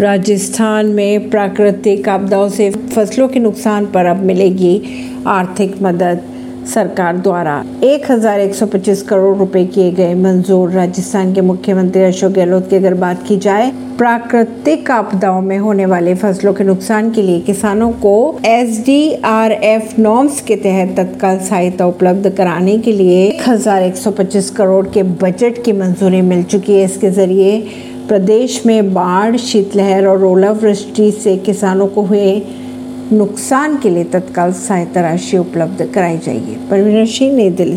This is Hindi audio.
राजस्थान में प्राकृतिक आपदाओं से फ़सलों के नुकसान पर अब मिलेगी आर्थिक मदद। सरकार द्वारा 1125 करोड़ रुपए किए गए मंजूर। राजस्थान के मुख्यमंत्री अशोक गहलोत की अगर बात की जाए, प्राकृतिक आपदाओं में होने वाले फ़सलों के नुकसान के लिए किसानों को S D R F norms के तहत तत्काल सहायता उपलब्ध कराने के लिए 1125 करोड़ के बजट की मंजूरी मिल चुकी है। इसके ज़रिए प्रदेश में बाढ़, शीतलहर और ओलावृष्टि से किसानों को हुए नुकसान के लिए तत्काल सहायता राशि उपलब्ध कराई जाएगी। परवीन सिंह, नई दिल्ली